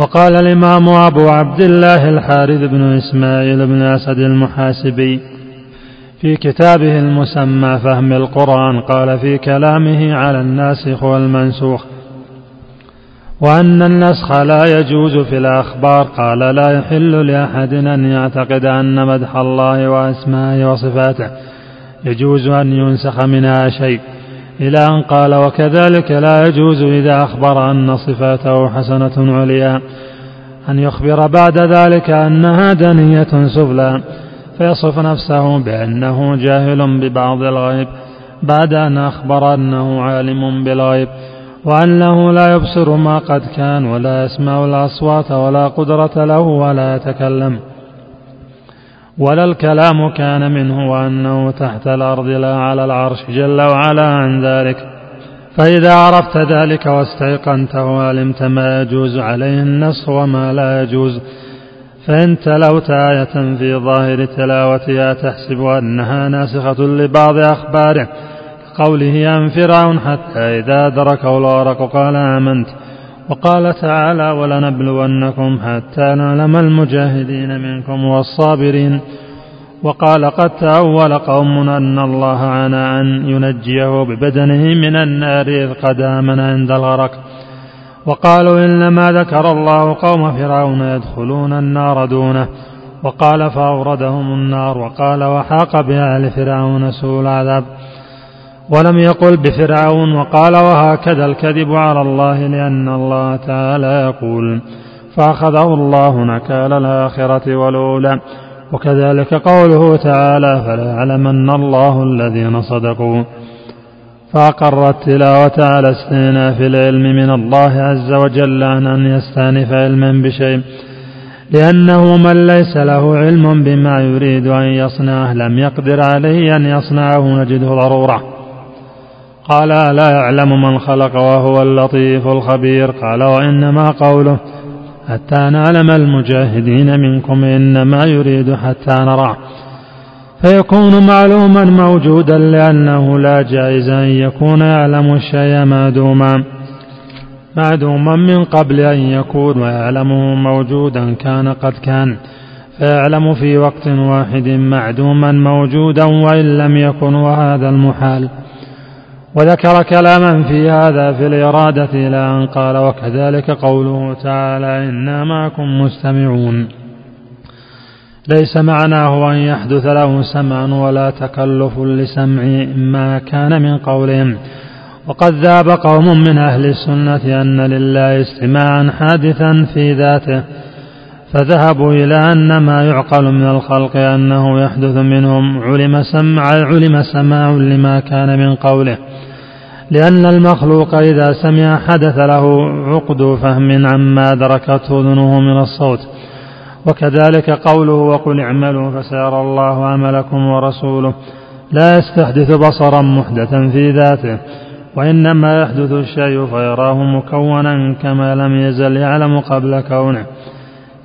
وقال الإمام أبو عبد الله الحارث بن إسماعيل بن أسد المحاسبي في كتابه المسمى فهم القرآن قال في كلامه على الناسخ والمنسوخ وأن النسخ لا يجوز في الأخبار قال لا يحل لأحد أن يعتقد أن مدح الله وأسمائه وصفاته يجوز أن ينسخ منها شيء إلى أن قال وكذلك لا يجوز إذا أخبر أن صفاته حسنة عليا أن يخبر بعد ذلك أنها دنية سفلى فيصف نفسه بأنه جاهل ببعض الغيب بعد أن أخبر أنه عالم بالغيب وأنه لا يبصر ما قد كان ولا يسمع الأصوات ولا قدرة له ولا يتكلم ولا الكلام كان منه وأنه تحت الأرض لا على العرش جل وعلا عن ذلك. فإذا عرفت ذلك واستيقنته علمت ما يجوز عليه النص وما لا يجوز فإن تلوت آية في ظاهر تلاوتها تحسب أنها ناسخة لبعض أخباره كقوله عن فرعون حتى إذا أدركه الغرق قال آمنت. وقال تعالى ولنبلونكم حتى نعلم المجاهدين منكم والصابرين وقال قد تأول قوم أن الله عنى أن ينجيه ببدنه من النار إذ قد آمن عند الغرق وقالوا إنما ذكر الله قوم فرعون يدخلون النار دونه وقال فأوردهم النار وقال وحاق بآل فرعون سوء العذاب ولم يقل بفرعون وقال وهكذا الكذب على الله لأن الله تعالى يقول فأخذه الله نكال الآخرة والأولى وكذلك قوله تعالى فليعلمن الله الذين صدقوا فأقر التلاوة على استئناف العلم من الله عز وجل عن أن يستأنف علما بشيء لأنه من ليس له علم بما يريد أن يصنعه لم يقدر عليه أن يصنعه نجده ضرورة قال لا يعلم من خلق وهو اللطيف الخبير. قال وإنما قوله حتى نعلم المجاهدين منكم إنما يريد حتى نراه فيكون معلوما موجودا لأنه لا جائز أن يكون يعلم الشيء معدوما معدوما من قبل أن يكون ويعلمه موجودا كان قد كان. فيعلم في وقت واحد معدوما موجودا وإن لم يكن وهذا المحال. وذكر كلاما في هذا في الإرادة إلى أن قال وكذلك قوله تعالى إنا معكم مستمعون. ليس معناه أن يحدث له سمع ولا تكلف لسمع ما كان من قولهم. وقد ذهب قوم من أهل السنة أن لله استماعا حادثا في ذاته. فذهبوا إلى أن ما يعقل من الخلق أنه يحدث منهم علم سمع علم سماع لما كان من قوله. لأن المخلوق إذا سمع حدث له عقد فهم عما أدركته أذنه من الصوت. وكذلك قوله وقل اعملوا فسيرى الله عملكم ورسوله. لا يستحدث بصرا محدثا في ذاته وإنما يحدث الشيء فيراه مكونا كما لم يزل يعلم قبل كونه.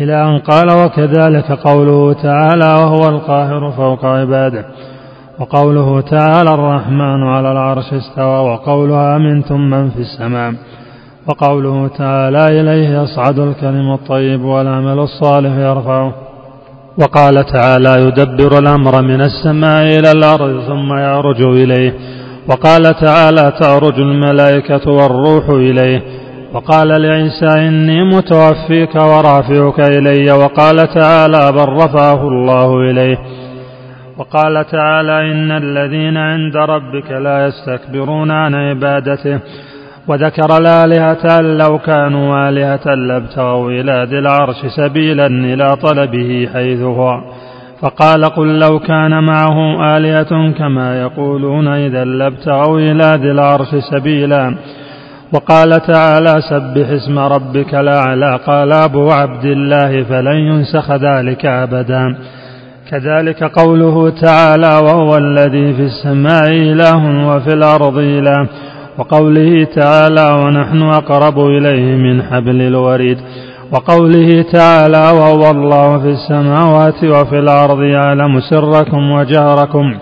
إلى أن قال وكذلك قوله تعالى وهو القاهر فوق عباده. وقوله تعالى الرحمن على العرش استوى وقولها أمنتم من في السماء. وقوله تعالى إليه يصعد الكلم الطيب والعمل الصالح يرفعه. وقال تعالى يدبر الأمر من السماء إلى الأرض ثم يعرج إليه. وقال تعالى تعرج الملائكة والروح إليه. وقال لعيسى إني متوفيك ورافعك إلي. وقال تعالى بل رفعه الله إليه. وقال تعالى إن الذين عند ربك لا يستكبرون عن عبادته. وذكر الآلهة أن لو كانوا آلهة لابتغوا إلى ذي العرش سبيلا إلى طلبه حيث هو. فقال قل لو كان معه آلهة كما يقولون إذا لابتغوا إلى ذي العرش سبيلا. وقال تعالى سبح اسم ربك الأعلى قال أبو عبد الله فلن ينسخ ذلك أبدا. كذلك قوله تعالى وهو الذي في السماء إله وفي الأرض إله. وقوله تعالى ونحن أقرب إليه من حبل الوريد. وقوله تعالى وهو الله في السماوات وفي الأرض يعلم سركم وجهركم.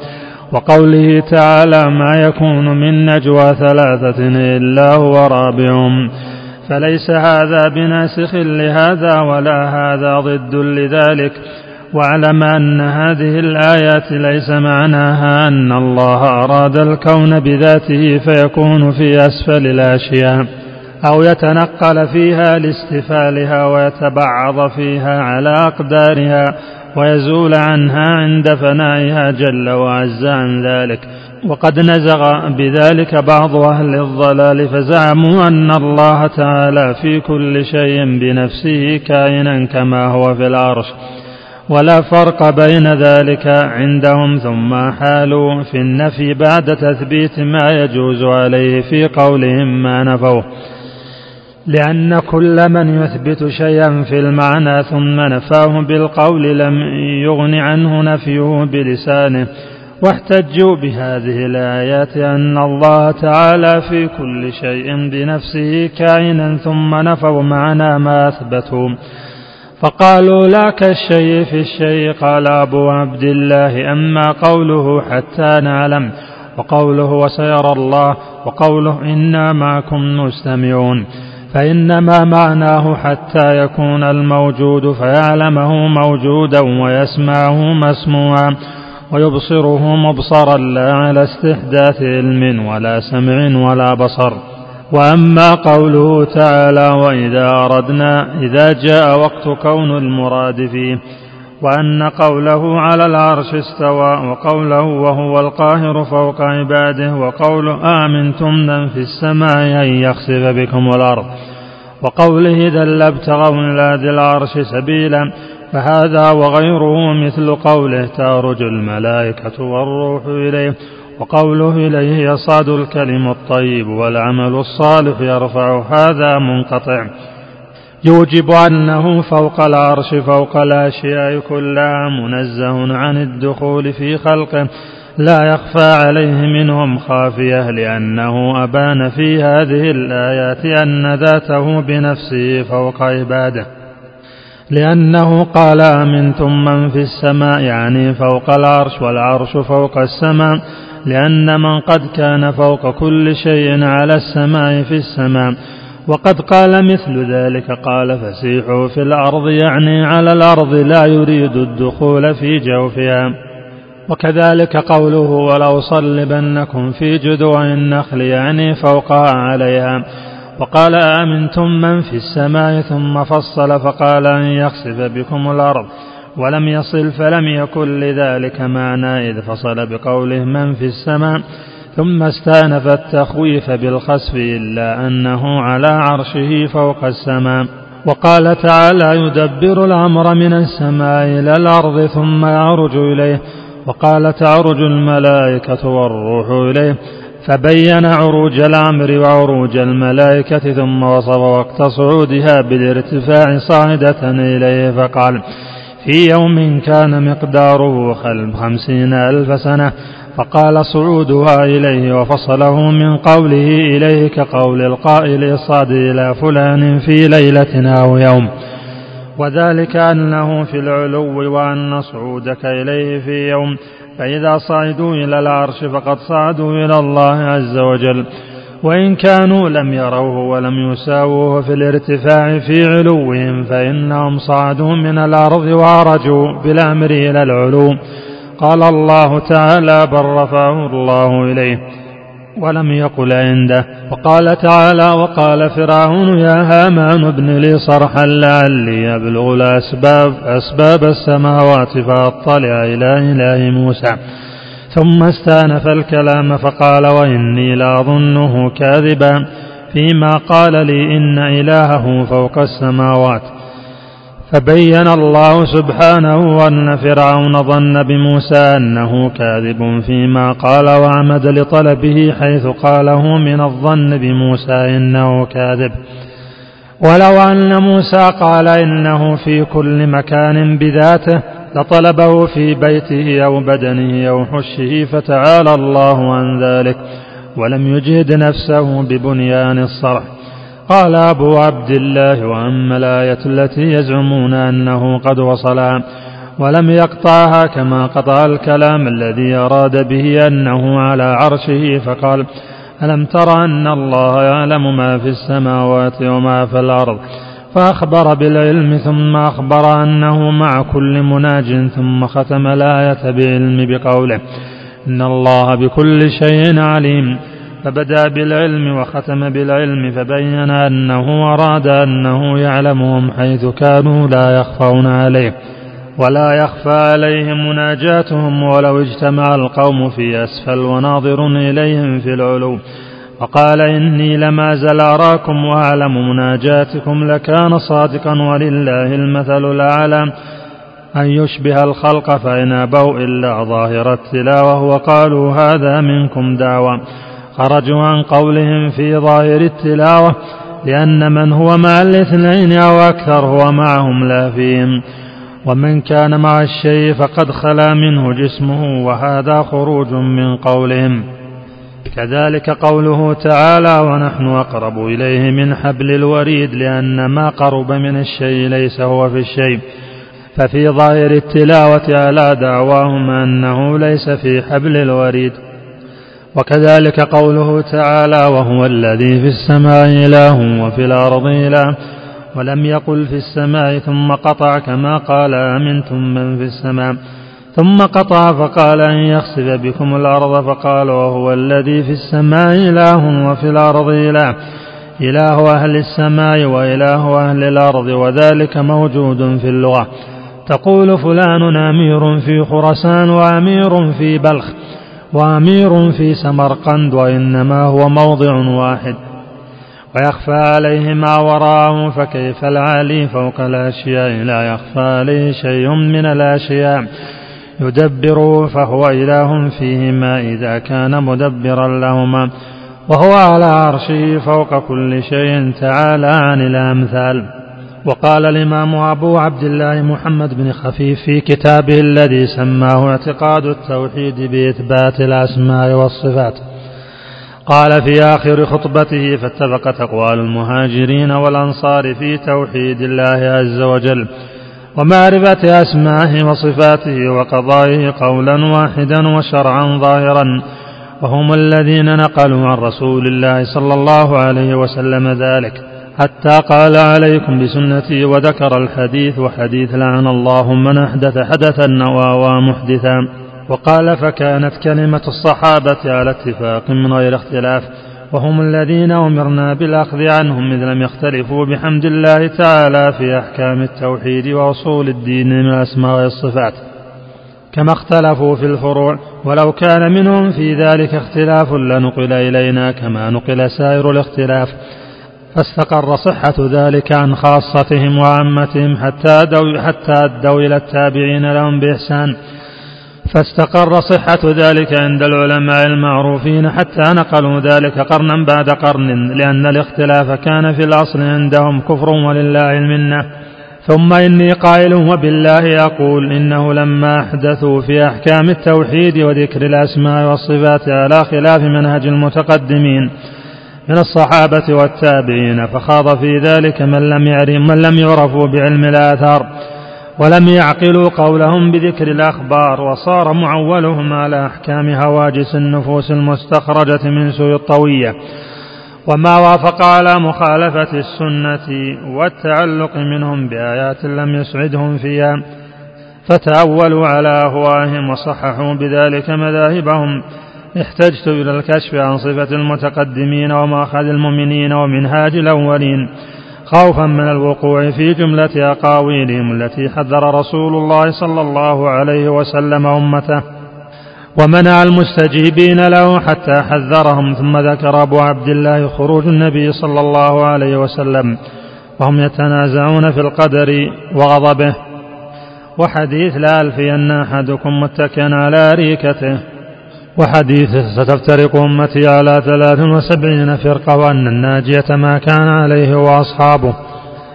وقوله تعالى ما يكون من نجوى ثلاثة إلا هو رابعهم. فليس هذا بناسخ لهذا ولا هذا ضد لذلك. واعلم أن هذه الآيات ليس معناها أن الله أراد الكون بذاته فيكون في أسفل الأشياء أو يتنقل فيها لاستفالها ويتبعض فيها على أقدارها. ويزول عنها عند فنائها جل وعز عن ذلك. وقد نزغ بذلك بعض أهل الضلال فزعموا أن الله تعالى في كل شيء بنفسه كائنا كما هو في العرش. ولا فرق بين ذلك عندهم ثم حالوا في النفي بعد تثبيت ما يجوز عليه في قولهم ما نفوه. لأن كل من يثبت شيئا في المعنى ثم نفاه بالقول لم يغن عنه نفيه بلسانه. واحتجوا بهذه الآيات أن الله تعالى في كل شيء بنفسه كائنا ثم نفوا معنى ما أثبتوا. فقالوا لا كالشيء في الشيء قال أبو عبد الله أما قوله حتى نعلم وقوله وسيرى الله وقوله إنا معكم مستمعون. فإنما معناه حتى يكون الموجود فيعلمه موجودا ويسمعه مسموعا ويبصره مبصرا لا على استحداث علم ولا سمع ولا بصر. وأما قوله تعالى وإذا أردنا إذا جاء وقت كون المراد فيه وأن قوله على العرش استوى وقوله وهو القاهر فوق عباده وقوله آمنتم من في السماء أن يخسف بكم الأرض. وقوله اذا لابتغوا إلى ذي العرش سبيلا فهذا وغيره مثل قوله تارج الملائكة والروح إليه وقوله إليه يصعد الكلم الطيب والعمل الصالح يرفع هذا منقطع. يوجب أنه فوق العرش فوق الأشياء كلها منزه عن الدخول في خلقه. لا يخفى عليه منهم خافية لأنه أبان في هذه الآيات أن ذاته بنفسه فوق عباده. لأنه قال أمنتم من في السماء يعني فوق العرش والعرش فوق السماء. لأن من قد كان فوق كل شيء على السماء في السماء. وقد قال مثل ذلك قال فسيحوا في الأرض يعني على الأرض لا يريد الدخول في جوفها. وكذلك قوله ولو صلبنكم في جذوع النخل يعني فوقها عليها. وقال آمنتم من في السماء؟ ثم فصل فقال أن يخسف بكم الأرض ولم يصل فلم يكن لذلك معنى إذ فصل بقوله من في السماء. ثم استأنف التخويف بالخسف إلا أنه على عرشه فوق السماء. وقال تعالى يدبر الأمر من السماء إلى الأرض ثم يعرج إليه. وقال تعرج الملائكة والروح إليه. فبين عروج الأمر وعروج الملائكة ثم وصف وقت صعودها بالارتفاع صاعدة إليه. فقال في يوم كان مقداره خمسين ألف سنة. فقال صعودها إليه وفصله من قوله إليه كقول القائل صاد إلى فلان في ليلة أو يوم. وذلك أنه في العلو وأن صعودك إليه في يوم. فإذا صعدوا إلى العرش فقد صعدوا إلى الله عز وجل. وإن كانوا لم يروه ولم يساووه في الارتفاع في علوهم فإنهم صعدوا من الأرض وعرجوا بالأمر إلى العلو. قال الله تعالى بل رفعه الله إليه ولم يقل عنده. وقال تعالى وقال فرعون يا هامان ابن لي صرحا لعلي أبلغ الأسباب أسباب السماوات فأطلع إلى إله موسى. ثم استأنف الكلام فقال وإني لأظنه كاذبا. فيما قال لي إن إلهه فوق السماوات. فبين الله سبحانه أن فرعون ظن بموسى أنه كاذب فيما قال وعمد لطلبه حيث قاله من الظن بموسى إنه كاذب. ولو أن موسى قال إنه في كل مكان بذاته لطلبه في بيته أو بدنه أو حشه فتعالى الله عن ذلك ولم يجهد نفسه ببنيان الصرح. قال أبو عبد الله وأما الآية التي يزعمون أنه قد وصلها ولم يقطعها كما قطع الكلام الذي أراد به أنه على عرشه فقال ألم تر أن الله يعلم ما في السماوات وما في الأرض فأخبر بالعلم ثم أخبر أنه مع كل مناج ثم ختم الآية بعلم بقوله إن الله بكل شيء عليم فبدا بالعلم وختم بالعلم فبين أنه أراد أنه يعلمهم حيث كانوا لا يخفون عليه ولا يخفى عليهم مناجاتهم ولو اجتمع القوم في أسفل وناظر إليهم في العلو وقال إني لما زل أراكم وأعلم مناجاتكم لكان صادقا ولله المثل الأعلى. أن يشبه الخلق فإن أبوا إلا ظاهر التلاوة وقالوا هذا منكم دعوة. خرجوا عن قولهم في ظاهر التلاوة لأن من هو مع الاثنين أو أكثر هو معهم لا فيهم. ومن كان مع الشيء فقد خلا منه جسمه وهذا خروج من قولهم. كذلك قوله تعالى ونحن أقرب إليه من حبل الوريد لأن ما قرب من الشيء ليس هو في الشيء ففي ظاهر التلاوة على دعواهم أنه ليس في حبل الوريد. وكذلك قوله تعالى وهو الذي في السماء إله وفي الأرض إله ولم يقل في السماء ثم قطع كما قال أمنتم من في السماء ثم قطع فقال أن يخسف بكم الأرض فقال وهو الذي في السماء إله وفي الأرض إله إله أهل السماء وإله أهل الأرض وذلك موجود في اللغة تقول فلان أمير في خرسان وأمير في بلخ وأمير في سمرقند وإنما هو موضع واحد. ويخفى عليه ما وراءه فكيف العالي فوق الأشياء؟ لا يخفى عليه شيء من الأشياء. يدبره فهو إله فيهما إذا كان مدبرا لهما. وهو على عرشه فوق كل شيء تعالى عن الأمثال. وقال الإمام أبو عبد الله محمد بن خفيف في كتابه الذي سماه اعتقاد التوحيد بإثبات الأسماء والصفات. قال في آخر خطبته فاتفقت أقوال المهاجرين والأنصار في توحيد الله عز وجل ومعرفة أسمائه وصفاته وقضائه قولا واحدا وشرعا ظاهرا. وهم الذين نقلوا عن رسول الله صلى الله عليه وسلم ذلك. حتى قال عليكم بسنتي وذكر الحديث وحديث لعن الله من أحدث حدثا وأوى محدثا. وقال فكانت كلمة الصحابة على اتفاق من غير اختلاف. وهم الذين أمرنا بالأخذ عنهم إذ لم يختلفوا بحمد الله تعالى في أحكام التوحيد وأصول الدين من الأسماء والصفات كما اختلفوا في الفروع. ولو كان منهم في ذلك اختلاف لنقل إلينا كما نقل سائر الاختلاف. فاستقر صحة ذلك عن خاصتهم وعامتهم حتى أدوا, حتى أدوا إلى التابعين لهم بإحسان. فاستقر صحة ذلك عند العلماء المعروفين حتى نقلوا ذلك قرنا بعد قرن لأن الاختلاف كان في الأصل عندهم كفر ولله المنة. ثم إني قائل وبالله أقول إنه لما أحدثوا في أحكام التوحيد وذكر الأسماء والصفات على خلاف منهج المتقدمين من الصحابة والتابعين فخاض في ذلك من لم يعرف من لم يعرفوا بعلم الآثار ولم يعقلوا قولهم بذكر الأخبار وصار معولهم على أحكام هواجس النفوس المستخرجة من سوء الطوية. وما وافق على مخالفة السنة والتعلق منهم بآيات لم يسعدهم فيها فتأولوا على أهواهم وصححوا بذلك مذاهبهم. احتجت إلى الكشف عن صفة المتقدمين ومأخذ المؤمنين ومنهاج الأولين خوفا من الوقوع في جملة أقاويلهم التي حذر رسول الله صلى الله عليه وسلم أمته ومنع المستجيبين له حتى حذرهم ثم ذكر أبو عبد الله خروج النبي صلى الله عليه وسلم وهم يتنازعون في القدر وغضبه وحديث لا ألفين أحدكم متكئا على أريكته وحديث ستفترق أمتي على ثلاث وسبعين فرقة وأن الناجية ما كان عليه وأصحابه.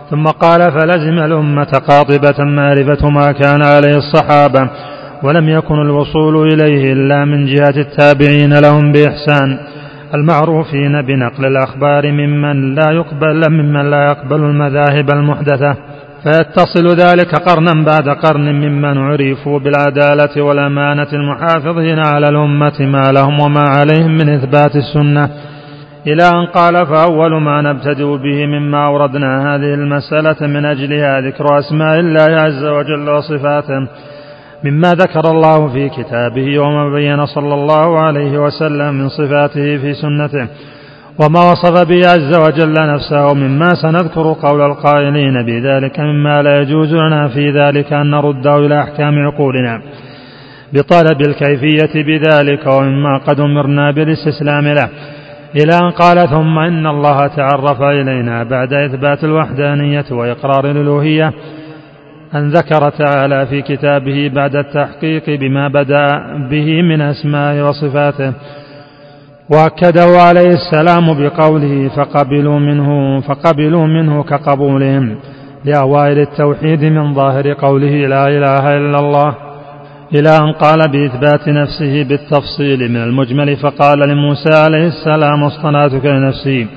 ثم قال فلزم الأمة قاطبة معرفة ما كان عليه الصحابة ولم يكن الوصول إليه إلا من جهة التابعين لهم بإحسان. المعروفين بنقل الأخبار ممن لا يقبل ممن لا يقبل المذاهب المحدثة. فيتصل ذلك قرنا بعد قرن ممن عرفوا بالعدالة والأمانة المحافظين على الأمة ما لهم وما عليهم من إثبات السنة. إلى أن قال فأول ما نبتدئ به مما أوردنا هذه المسألة من أجلها ذكر أسماء الله عز وجل وصفاته مما ذكر الله في كتابه وما بين صلى الله عليه وسلم من صفاته في سنته. وما وصف به عز وجل نفسه مما سنذكر قول القائلين بذلك مما لا يجوز لنا في ذلك أن نرده إلى أحكام عقولنا. بطلب الكيفية بذلك ومما قد أمرنا بالاستسلام له. إلى أن قال ثم إن الله تعرف إلينا بعد إثبات الوحدانية وإقرار الألوهية أن ذكر تعالى في كتابه بعد التحقيق بما بدأ به من أسماء وصفاته. وأكده عليه السلام بقوله فقبلوا منه فقبلوا منه كقبولهم لأوائل التوحيد من ظاهر قوله لا إله إلا الله. إلى أن قال بإثبات نفسه بالتفصيل من المجمل فقال لموسى عليه السلام اصطنعتك لنفسي.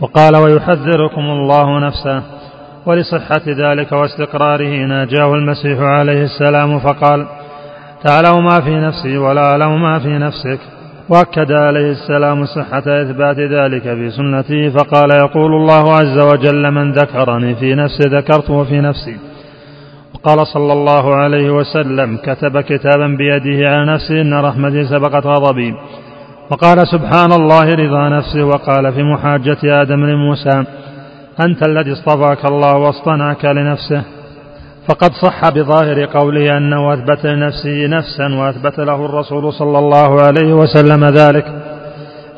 وقال ويحذركم الله نفسه. ولصحة ذلك واستقراره ناجاه المسيح عليه السلام فقال تعلم ما في نفسي ولا أعلم ما في نفسك. وأكد عليه السلام صحة إثبات ذلك في سنته فقال يقول الله عز وجل من ذكرني في نفسي ذكرته في نفسي. وقال صلى الله عليه وسلم كتب كتابا بيده على نفسه إن رحمتي سبقت غضبي. وقال سبحان الله رضا نفسه وقال في محاجة آدم لموسى أنت الذي اصطفاك الله واصطنعك لنفسه. فقد صح بظاهر قوله أنه أثبت لنفسه نفسا وأثبت له الرسول صلى الله عليه وسلم ذلك.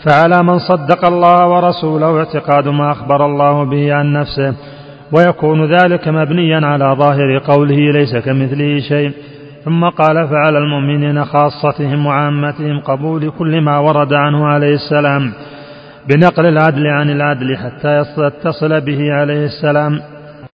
فعلى من صدق الله ورسوله اعتقاد ما أخبر الله به عن نفسه ويكون ذلك مبنيا على ظاهر قوله ليس كمثله شيء. ثم قال فعلى المؤمنين خاصتهم وعامتهم قبول كل ما ورد عنه عليه السلام بنقل العدل عن العدل حتى يتصل به عليه السلام.